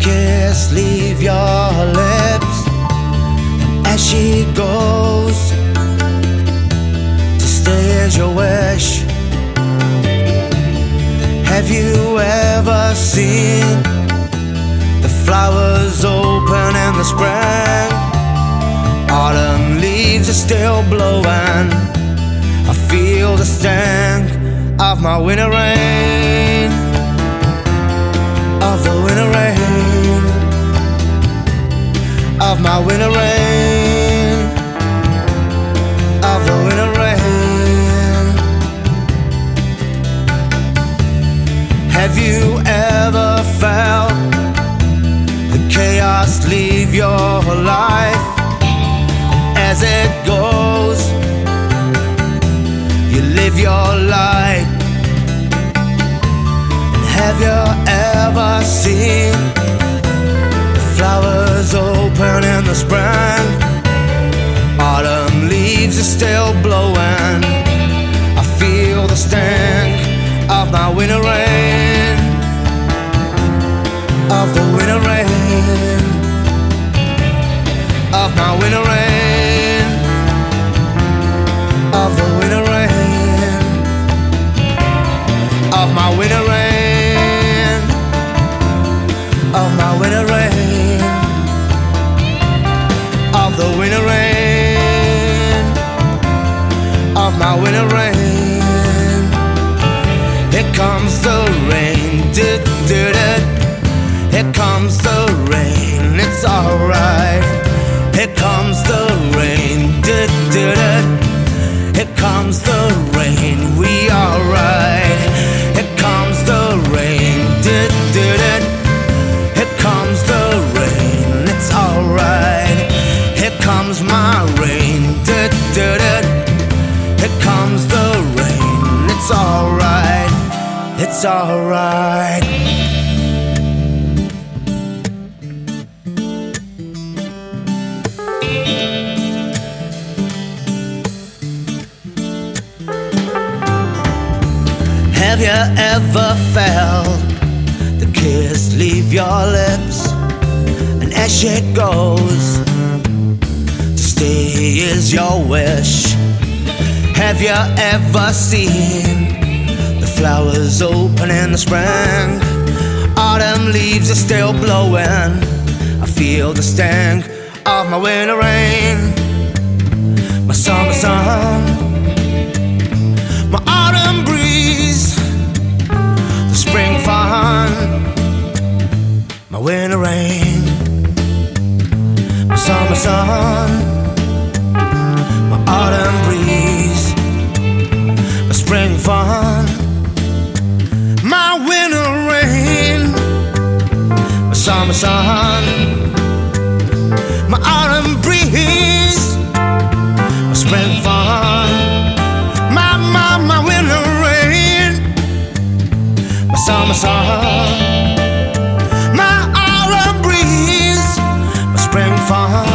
kiss leave your lips And as she goes to stay as your wish. Have you ever seen the flowers open in the spring? Autumn leaves are still blowing. I feel the stank of my winter rain, of the winter rain, of my winter rain, of the winter rain. Have you ever felt the chaos leave your life as it goes? You live your life. In the spring? Autumn leaves are still blowing. I feel the stank of my winter rain, of the winter rain, of my winter rain, of the winter rain, of my winter rain, of my winter rain, of my winter rain. Here comes the rain, do do do. Here comes the rain, it's alright. Here comes the rain, do do do. Here comes the rain, Here comes the rain, it's alright. It's alright. Have you ever felt the kiss leave your lips? And as it goes, to stay is your wish. Have you ever seen the flowers open in the spring? Autumn leaves are still blowing. I feel the stank of my winter rain, my summer sun, my autumn breeze, the spring fun, my winter rain, my summer sun, my autumn breeze, my spring fun, my winter rain, my summer sun, my autumn breeze, my spring fun, my my my winter rain, my summer sun, my autumn breeze, my spring fun,